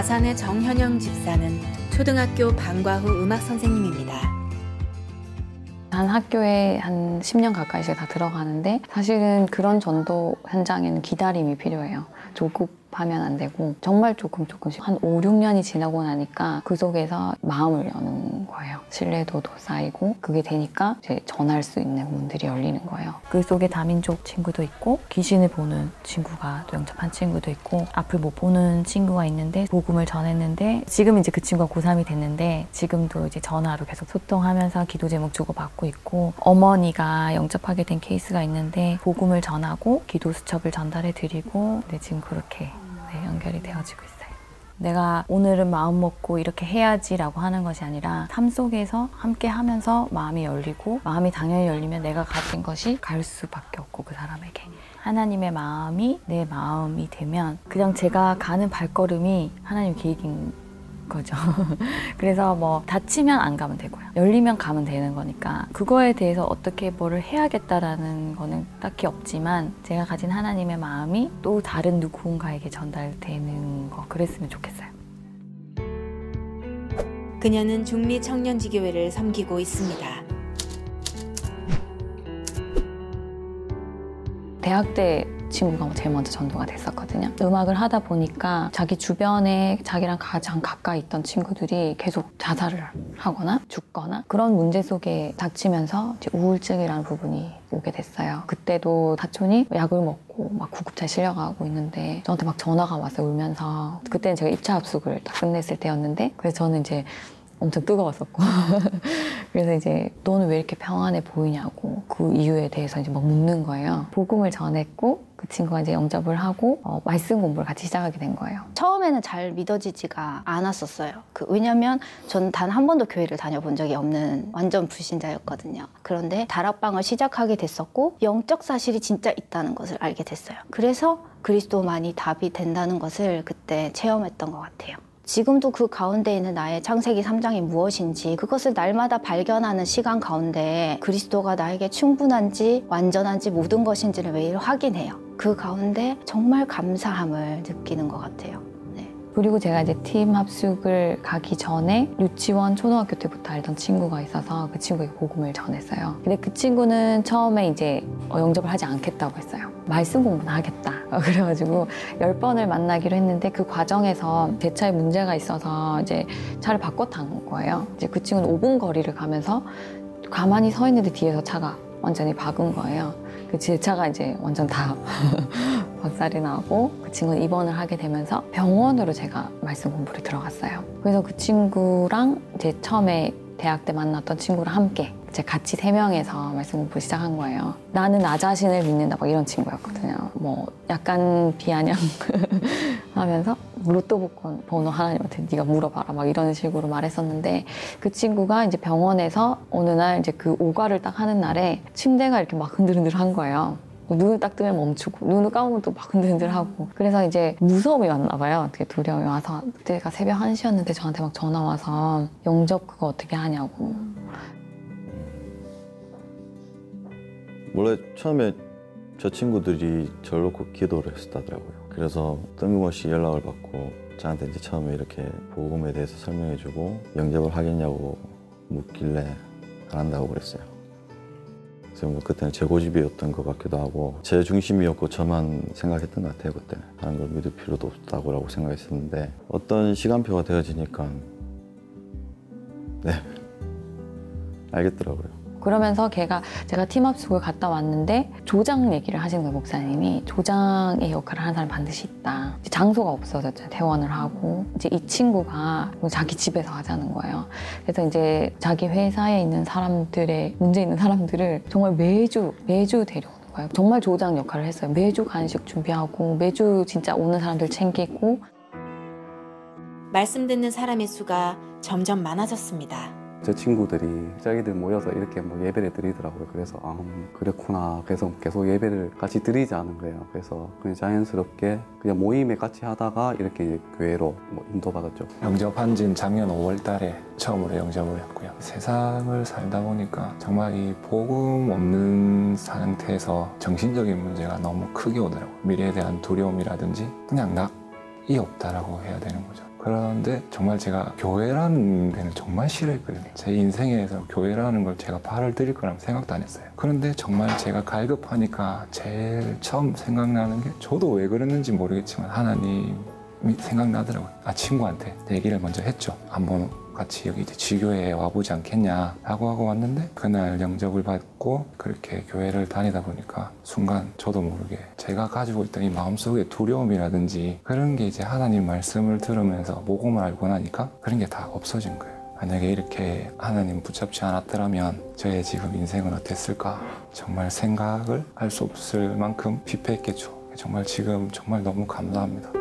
마산의 정현영 집사는 초등학교 방과 후 음악 선생님입니다. 한 학교에 한 10년 가까이씩 다 들어가는데 사실은 그런 전도 현장에는 기다림이 필요해요. 조급하면 안 되고 정말 조금 조금씩 한 5, 6년이 지나고 나니까 그 속에서 마음을 여는 거예요. 신뢰도도 쌓이고 그게 되니까 이제 전할 수 있는 문들이 열리는 거예요. 그 속에 다민족 친구도 있고 귀신을 보는 친구가 또 영접한 친구도 있고 앞을 못 보는 친구가 있는데 복음을 전했는데 지금 이제 그 친구가 고3이 됐는데 지금도 이제 전화로 계속 소통하면서 기도 제목 주고받고 있고 어머니가 영접하게 된 케이스가 있는데 복음을 전하고 기도 수첩을 전달해 드리고 네, 지금 그렇게 네, 연결이 되어지고 있어요. 내가 오늘은 마음 먹고 이렇게 해야지라고 하는 것이 아니라 삶 속에서 함께 하면서 마음이 열리고 마음이 당연히 열리면 내가 가진 것이 갈 수밖에 없고 그 사람에게 하나님의 마음이 내 마음이 되면 그냥 제가 가는 발걸음이 하나님 계획인 거죠. 그래서 뭐 다치면 안 가면 되고요. 열리면 가면 되는 거니까 그거에 대해서 어떻게 뭐를 해야겠다라는 거는 딱히 없지만 제가 가진 하나님의 마음이 또 다른 누군가에게 전달되는 거 그랬으면 좋겠어요. 그녀는 중미 청년지교회를 섬기고 있습니다. 대학 때 친구가 제일 먼저 전도가 됐었거든요. 음악을 하다 보니까 자기 주변에 자기랑 가장 가까이 있던 친구들이 계속 자살을 하거나 죽거나 그런 문제 속에 닥치면서 우울증이라는 부분이 오게 됐어요. 그때도 사촌이 약을 먹고 막 구급차에 실려가고 있는데 저한테 막 전화가 왔어요 울면서 그때는 제가 입차 합숙을 딱 끝냈을 때였는데 그래서 저는 이제 엄청 뜨거웠었고 그래서 이제 너는 왜 이렇게 평안해 보이냐고 그 이유에 대해서 이제 막 묻는 거예요. 복음을 전했고 그 친구가 이제 영접을 하고 어, 말씀 공부를 같이 시작하게 된 거예요. 처음에는 잘 믿어지지가 않았었어요. 그 왜냐면 전 단 한 번도 교회를 다녀본 적이 없는 완전 불신자였거든요. 그런데 다락방을 시작하게 됐었고 영적 사실이 진짜 있다는 것을 알게 됐어요. 그래서 그리스도만이 답이 된다는 것을 그때 체험했던 것 같아요. 지금도 그 가운데 있는 나의 창세기 3장이 무엇인지 그것을 날마다 발견하는 시간 가운데 그리스도가 나에게 충분한지 완전한지 모든 것인지를 매일 확인해요. 그 가운데 정말 감사함을 느끼는 것 같아요. 네. 그리고 제가 이제 팀 합숙을 가기 전에 유치원, 초등학교 때부터 알던 친구가 있어서 그 친구에게 복음을 전했어요. 근데 그 친구는 처음에 이제 어, 영접을 하지 않겠다고 했어요. 말씀 공부는 하겠다. 그래가지고 열 번을 만나기로 했는데 그 과정에서 제 차에 문제가 있어서 이제 차를 바꿔 탄 거예요. 이제 그 친구는 5분 거리를 가면서 가만히 서 있는데 뒤에서 차가 완전히 박은 거예요. 그제 차가 이제 완전 다 박살이 나고 그 친구는 입원을 하게 되면서 병원으로 제가 말씀 공부를 들어갔어요. 그래서 그 친구랑 이제 처음에 대학 때 만났던 친구랑 함께 이제 같이 세 명에서 말씀 공부 시작한 거예요. 나는 나 자신을 믿는다 막 이런 친구였거든요. 뭐 약간 비아냥 하면서 로또 복권 번호 하나님한테 네가 물어봐라 막 이런 식으로 말했었는데 그 친구가 이제 병원에서 어느 날 이제 그 오가를 딱 하는 날에 침대가 이렇게 막 흔들흔들 한 거예요. 눈을 딱 뜨면 멈추고 눈을 감으면 또 막 흔들흔들하고 그래서 이제 무서움이 왔나 봐요 되게 두려움이 와서 그때가 새벽 1시였는데 저한테 막 전화 와서 영접 그거 어떻게 하냐고 원래 처음에 저 친구들이 저를 놓고 기도를 했었다더라고요. 그래서 뜬금없이 연락을 받고 저한테 이제 처음에 이렇게 복음에 대해서 설명해주고 영접을 하겠냐고 묻길래 안 한다고 그랬어요. 뭐 그때는 제 고집이었던 것 같기도 하고 제 중심이었고 저만 생각했던 것 같아요 그때는 다른 걸 믿을 필요도 없다고 생각했었는데 어떤 시간표가 되어지니까 네 알겠더라고요. 그러면서 걔가 제가 팀 합숙을 갔다 왔는데 조장 얘기를 하시는 거예요 목사님이. 조장의 역할을 하는 사람 반드시 있다. 이제 장소가 없어졌잖아요 퇴원을 하고 이제 이 친구가 자기 집에서 하자는 거예요. 그래서 이제 자기 회사에 있는 사람들의 문제 있는 사람들을 정말 매주 매주 데려오는 거예요. 정말 조장 역할을 했어요. 매주 간식 준비하고 매주 진짜 오는 사람들 챙기고. 말씀 듣는 사람의 수가 점점 많아졌습니다. 제 친구들이 자기들 모여서 이렇게 뭐 예배를 드리더라고요. 그래서 아, 음, 그렇구나. 그래서 계속 예배를 같이 드리자는 거예요. 그래서 그냥 자연스럽게 그냥 모임에 같이 하다가 이렇게 교회로 뭐 인도받았죠. 영접한 지는 작년 5월 달에 처음으로 영접을 했고요. 세상을 살다 보니까 정말 이 복음 없는 상태에서 정신적인 문제가 너무 크게 오더라고요. 미래에 대한 두려움이라든지 그냥 낙이 없다라고 해야 되는 거죠. 그런데 정말 제가 교회라는 데는 정말 싫어했거든요. 제 인생에서 교회라는 걸 제가 발을 들일 거라고 생각도 안 했어요. 그런데 정말 제가 갈급하니까 제일 처음 생각나는 게 저도 왜 그랬는지 모르겠지만 하나님이 생각나더라고요. 아 친구한테 얘기를 먼저 했죠. 한번 같이 여기 이제 지교회에 와보지 않겠냐 라고 하고 왔는데 그날 영접을 받고 그렇게 교회를 다니다 보니까 순간 저도 모르게 제가 가지고 있던 이 마음속의 두려움이라든지 그런 게 이제 하나님 말씀을 들으면서 모금을 알고 나니까 그런 게 다 없어진 거예요. 만약에 이렇게 하나님 붙잡지 않았더라면 저의 지금 인생은 어땠을까 정말 생각을 할 수 없을 만큼 피폐했겠죠. 정말 지금 정말 너무 감사합니다.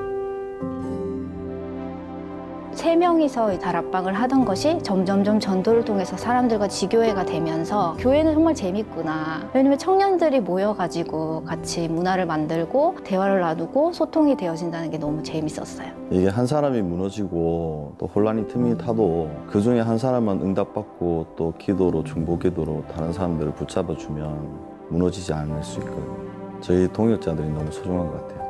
세 명이서 다락방을 하던 것이 점점점 전도를 통해서 사람들과 지교회가 되면서 교회는 정말 재밌구나. 왜냐면 청년들이 모여가지고 같이 문화를 만들고 대화를 나누고 소통이 되어진다는 게 너무 재밌었어요. 이게 한 사람이 무너지고 또 혼란이 틈이 타도 그 중에 한 사람만 응답받고 또 기도로 중보 기도로 다른 사람들을 붙잡아주면 무너지지 않을 수 있거든요. 저희 동역자들이 너무 소중한 것 같아요.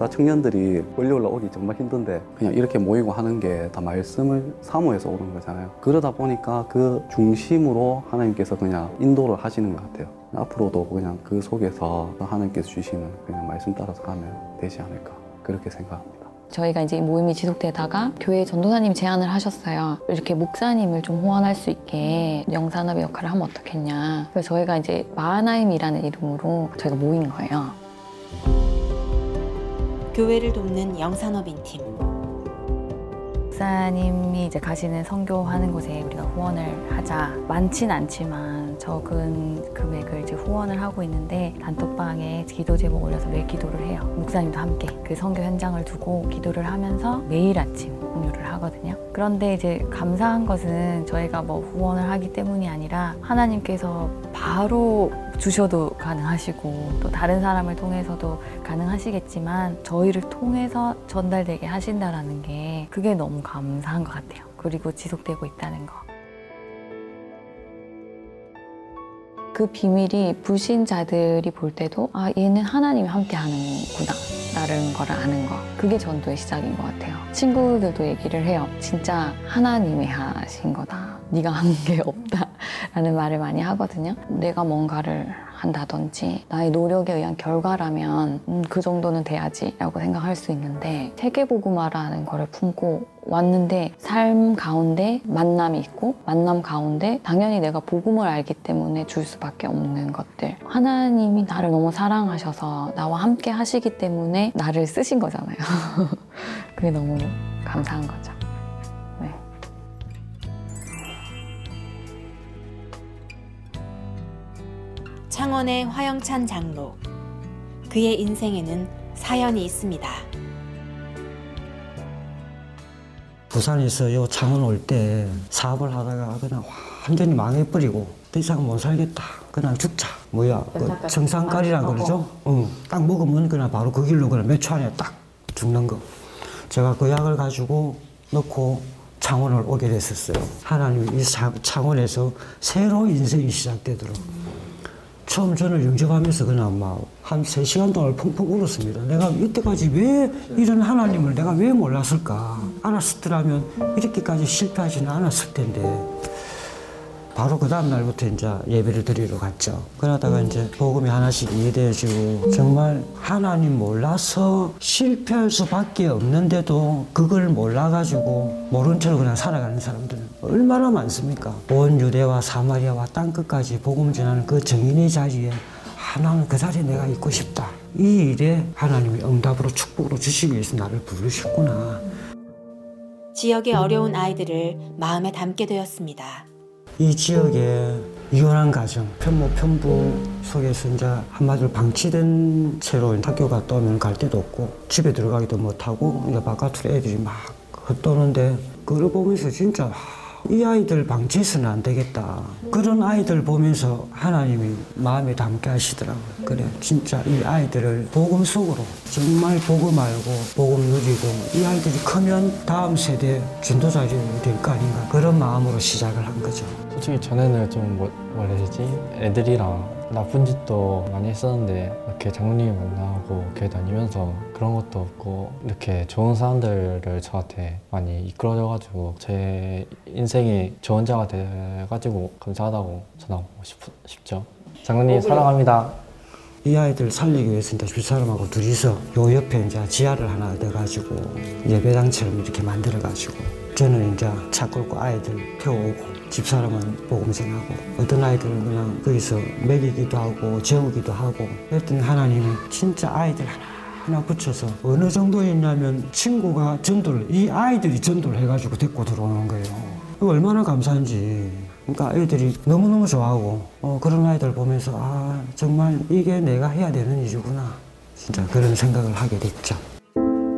다 청년들이 끌려 올라오기 정말 힘든데 그냥 이렇게 모이고 하는 게 다 말씀을 사모해서 오는 거잖아요. 그러다 보니까 그 중심으로 하나님께서 그냥 인도를 하시는 것 같아요. 앞으로도 그냥 그 속에서 하나님께서 주시는 그냥 말씀 따라서 가면 되지 않을까 그렇게 생각합니다. 저희가 이제 이 모임이 지속되다가 교회 전도사님이 제안을 하셨어요. 이렇게 목사님을 좀 호환할 수 있게 영산업의 역할을 하면 어떻겠냐. 그래서 저희가 이제 마하나임이라는 이름으로 저희가 모인 거예요. 교회를 돕는 영산업인 팀. 목사님이 이제 가시는 선교하는 곳에 우리가 후원을 하자. 많진 않지만 적은 금액을 이제 후원을 하고 있는데 단톡방에 기도 제목 올려서 매일 기도를 해요. 목사님도 함께 그 선교 현장을 두고 기도를 하면서 매일 아침 공유를 하거든요. 그런데 이제 감사한 것은 저희가 뭐 후원을 하기 때문이 아니라 하나님께서 바로 주셔도 가능하시고 또 다른 사람을 통해서도 가능하시겠지만 저희를 통해서 전달되게 하신다라는 게 그게 너무 감사한 것 같아요. 그리고 지속되고 있다는 거. 그 비밀이 불신자들이 볼 때도 아 얘는 하나님이 함께 하는구나. 라는 걸 아는 거. 그게 전도의 시작인 것 같아요. 친구들도 얘기를 해요. 진짜 하나님이 하신 거다 네가 한 게 없다 라는 말을 많이 하거든요. 내가 뭔가를 한다든지 나의 노력에 의한 결과라면 음, 그 정도는 돼야지 라고 생각할 수 있는데 세계보고마라는 거를 품고 왔는데 삶 가운데 만남이 있고 만남 가운데 당연히 내가 복음을 알기 때문에 줄 수밖에 없는 것들. 하나님이 나를 너무 사랑하셔서 나와 함께 하시기 때문에 나를 쓰신 거잖아요. 그게 너무 감사한 거죠 창원의 화영찬 장로. 그의 인생에는 사연이 있습니다. 부산에서 요 창원 올 때 사업을 하다가 그냥 완전히 망해버리고 더 이상 못 살겠다. 그냥 죽자. 뭐야, 그 정상가리라 그러죠? 응. 딱 먹으면 그냥 바로 그 길로 그냥 몇 초 안에 딱 죽는 거. 제가 그 약을 가지고 넣고 창원을 오게 됐었어요. 하나님이 이 사- 창원에서 새로 인생이 시작되도록. 처음 저는 영접하면서 그냥 막한 세시간 동안 펑펑 울었습니다. 내가 이때까지 왜 이런 하나님을 내가 왜 몰랐을까? 알았었더라면 이렇게까지 실패하지는 않았을 텐데. 바로 그 다음 날부터 이제 예배를 드리러 갔죠. 그러다가 이제 복음이 하나씩 이해되어지고 정말 하나님 몰라서 실패할 수밖에 없는데도 그걸 몰라가지고 모른 채로 그냥 살아가는 사람들은 얼마나 많습니까? 온 유대와 사마리아와 땅 끝까지 복음 전하는 그 정인의 자리에 하나는 그 자리에 내가 있고 싶다. 이 일에 하나님이 응답으로 축복으로 주시기 위해서 나를 부르셨구나. 지역의 어려운 아이들을 마음에 담게 되었습니다. 이 지역에 이혼한 가정, 편모, 편부 속에서 이제 한마디로 방치된 채로 학교 갔다 오면 갈 데도 없고 집에 들어가기도 못하고 이제 바깥으로 애들이 막 흩도는데 그걸 보면서 진짜 하, 이 아이들 방치해서는 안 되겠다. 그런 아이들 보면서 하나님이 마음에 담게 하시더라고요. 그래, 진짜 이 아이들을 복음 속으로 정말 복음 알고 복음 누리고 이 아이들이 크면 다음 세대 전도자들이 될 거 아닌가. 그런 마음으로 시작을 한 거죠. 솔직히 전에는 좀 뭐, 뭐라 해야 되지 애들이랑 나쁜 짓도 많이 했었는데 이렇게 장로님 만나고 교회 다니면서 그런 것도 없고 이렇게 좋은 사람들을 저한테 많이 이끌어줘가지고 제 인생이 좋은 자가 돼가지고 감사하다고 전하고 싶, 싶죠. 장로님 사랑합니다. 이 아이들 살리기 위해서 이제 집사람하고 둘이서 요 옆에 이제 지하를 하나 얻어가지고 예배당처럼 이렇게 만들어가지고 저는 이제 차 끌고 아이들 태워오고 집사람은 전하고 어떤 아이들은 그냥 거기서 먹이기도 하고 재우기도 하고 그랬더니 하나님이 진짜 아이들 하나 하나 붙여서 어느 정도였냐면 친구가 전도를 이 아이들이 전도를 해가지고 데리고 들어오는 거예요. 얼마나 감사한지. 그러니까 아이들이 너무너무 좋아하고 어, 그런 아이들 보면서 아 정말 이게 내가 해야 되는 일이구나. 진짜 그런 생각을 하게 됐죠.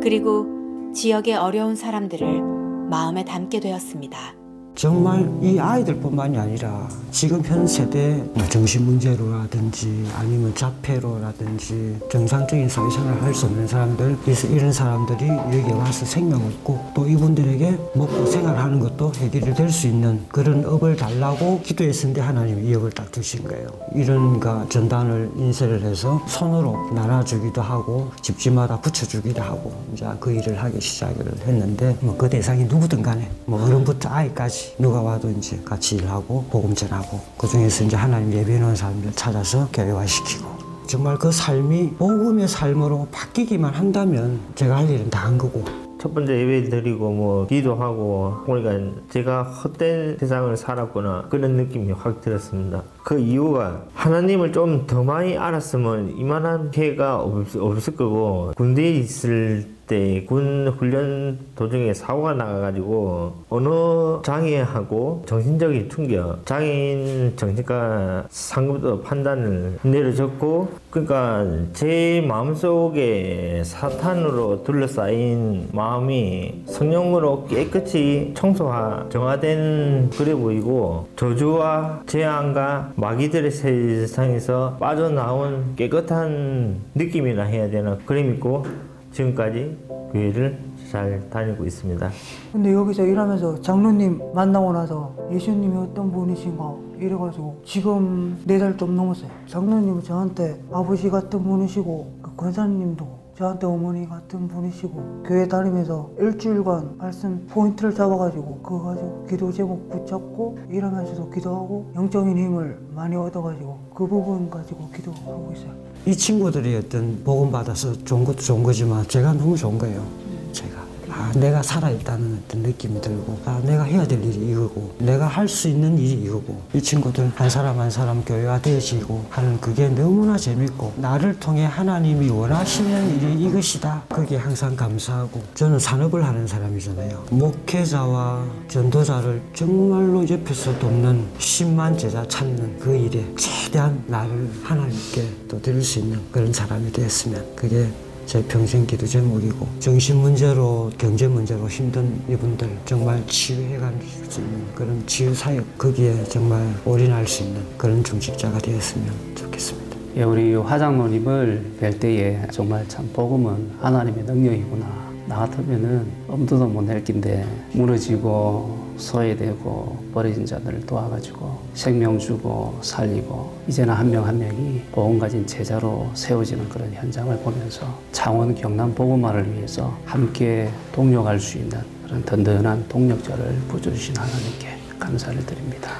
그리고 지역의 어려운 사람들을 마음에 담게 되었습니다. 정말 이 아이들뿐만이 아니라 지금 현 세대 뭐 정신 문제로라든지 아니면 자폐로라든지 정상적인 사회생활을 할 수 없는 사람들 그래서 이런 사람들이 여기 와서 생명 얻고 또 이분들에게 먹고 생활하는 것도 해결이 될 수 있는 그런 업을 달라고 기도했는데 하나님이 이 업을 딱 주신 거예요. 이런 가 전단을 인쇄를 해서 손으로 나눠주기도 하고 집집마다 붙여주기도 하고 이제 그 일을 하기 시작을 했는데 뭐 그 대상이 누구든 간에 뭐 어른부터 아이까지 누가 와도 이제 같이 일하고 복음 전하고 그 중에서 이제 하나님 예배하는 사람들 찾아서 교회화시키고 정말 그 삶이 복음의 삶으로 바뀌기만 한다면 제가 할 일은 다 한 거고 첫 번째 예배 드리고 뭐 기도하고 보니까 제가 헛된 세상을 살았구나 그런 느낌이 확 들었습니다. 그 이유가 하나님을 좀 더 많이 알았으면 이만한 피해가 없, 없을 거고 군대에 있을 때 군 훈련 도중에 사고가 나가가지고 언어 장애하고 정신적인 충격 장애인 정신과 상급도 판단을 내려졌고 그러니까 제 마음속에 사탄으로 둘러싸인 마음이 성령으로 깨끗이 청소화 정화된 그래 보이고 저주와 재앙과 마귀들의 세상에서 빠져나온 깨끗한 느낌이나 해야 되나 그래 믿고 지금까지 교회를 잘 다니고 있습니다. 근데 여기서 일하면서 장로님 만나고 나서 예수님이 어떤 분이신가 이래가지고 지금 네 달 좀 넘었어요. 장로님은 저한테 아버지 같은 분이시고 그 권사님도 저한테 어머니 같은 분이시고 교회 다니면서 일주일간 말씀 포인트를 잡아가지고 그거 가지고 기도 제목 붙잡고 일하면서도 기도하고 영적인 힘을 많이 얻어가지고 그 부분 가지고 기도하고 있어요. 이 친구들이 어떤 복음 받아서 좋은 것도 좋은 거지만 제가 너무 좋은 거예요. 제가 아 내가 살아있다는 어떤 느낌이 들고 아 내가 해야 될 일이 이거고 내가 할 수 있는 일이 이거고 이 친구들 한 사람 한 사람 교회화 되어지고 하는 그게 너무나 재밌고 나를 통해 하나님이 원하시는 일이 이것이다. 그게 항상 감사하고 저는 산업을 하는 사람이잖아요. 목회자와 전도자를 정말로 옆에서 돕는 10만 제자 찾는 그 일에 최대한 나를 하나님께 또 드릴 수 있는 그런 사람이 되었으면 그게 제 평생 기도 제목이고 정신 문제로 경제 문제로 힘든 이분들 정말 치유해 갈 수 있는 그런 치유 사역 거기에 정말 올인할 수 있는 그런 중직자가 되었으면 좋겠습니다. 예, 우리 화장노님을 뵐 때에 정말 참 복음은 하나님의 능력이구나. 나 같으면은 엄두도 못낼 낀데 무너지고 소외되고 버려진 자들을 도와가지고 생명 주고 살리고 이제는 한 명 한 명이 복음 가진 제자로 세워지는 그런 현장을 보면서 창원 경남 복음화를 위해서 함께 동력할 수 있는 그런 든든한 동력자를 부어주신 하나님께 감사를 드립니다.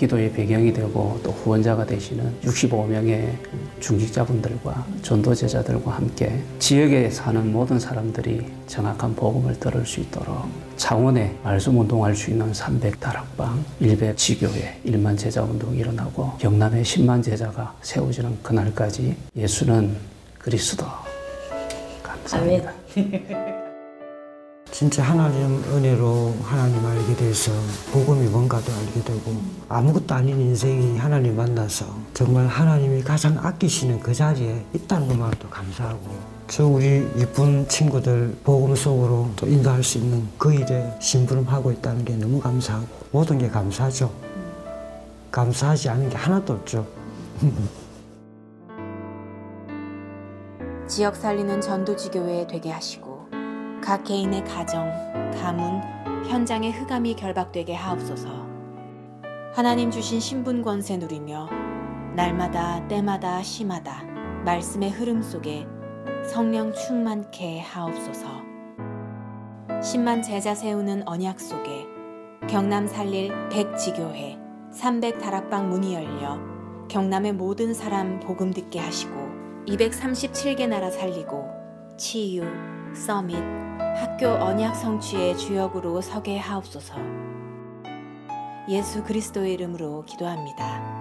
기도의 배경이 되고 또 후원자가 되시는 65명의 중직자분들과 전도 제자들과 함께 지역에 사는 모든 사람들이 정확한 복음을 들을 수 있도록 창원에 말씀 운동할 수 있는 300 다락방, 100 지교회 1만 제자 운동이 일어나고 경남에 10만 제자가 세워지는 그날까지 예수는 그리스도 감사합니다. 진짜 하나님 은혜로 하나님 알게 돼서 복음이 뭔가도 알게 되고 아무것도 아닌 인생이 하나님 만나서 정말 하나님이 가장 아끼시는 그 자리에 있다는 것만도 감사하고 저 우리 이쁜 친구들 복음 속으로 또 인도할 수 있는 그 일에 심부름하고 있다는 게 너무 감사하고 모든 게 감사하죠. 감사하지 않은 게 하나도 없죠. 지역 살리는 전도지교회 되게 하시고 각 개인의 가정, 가문, 현장의 흑암이 결박되게 하옵소서. 하나님 주신 신분 권세 누리며 날마다 때마다 심하다 말씀의 흐름 속에 성령 충만케 하옵소서. 10만 제자 세우는 언약 속에 경남 살릴 100지교회 300 다락방 문이 열려 경남의 모든 사람 복음 듣게 하시고 237개 나라 살리고 치유, 서밋, 학교 언약 성취의 주역으로 서게 하옵소서. 예수 그리스도의 이름으로 기도합니다.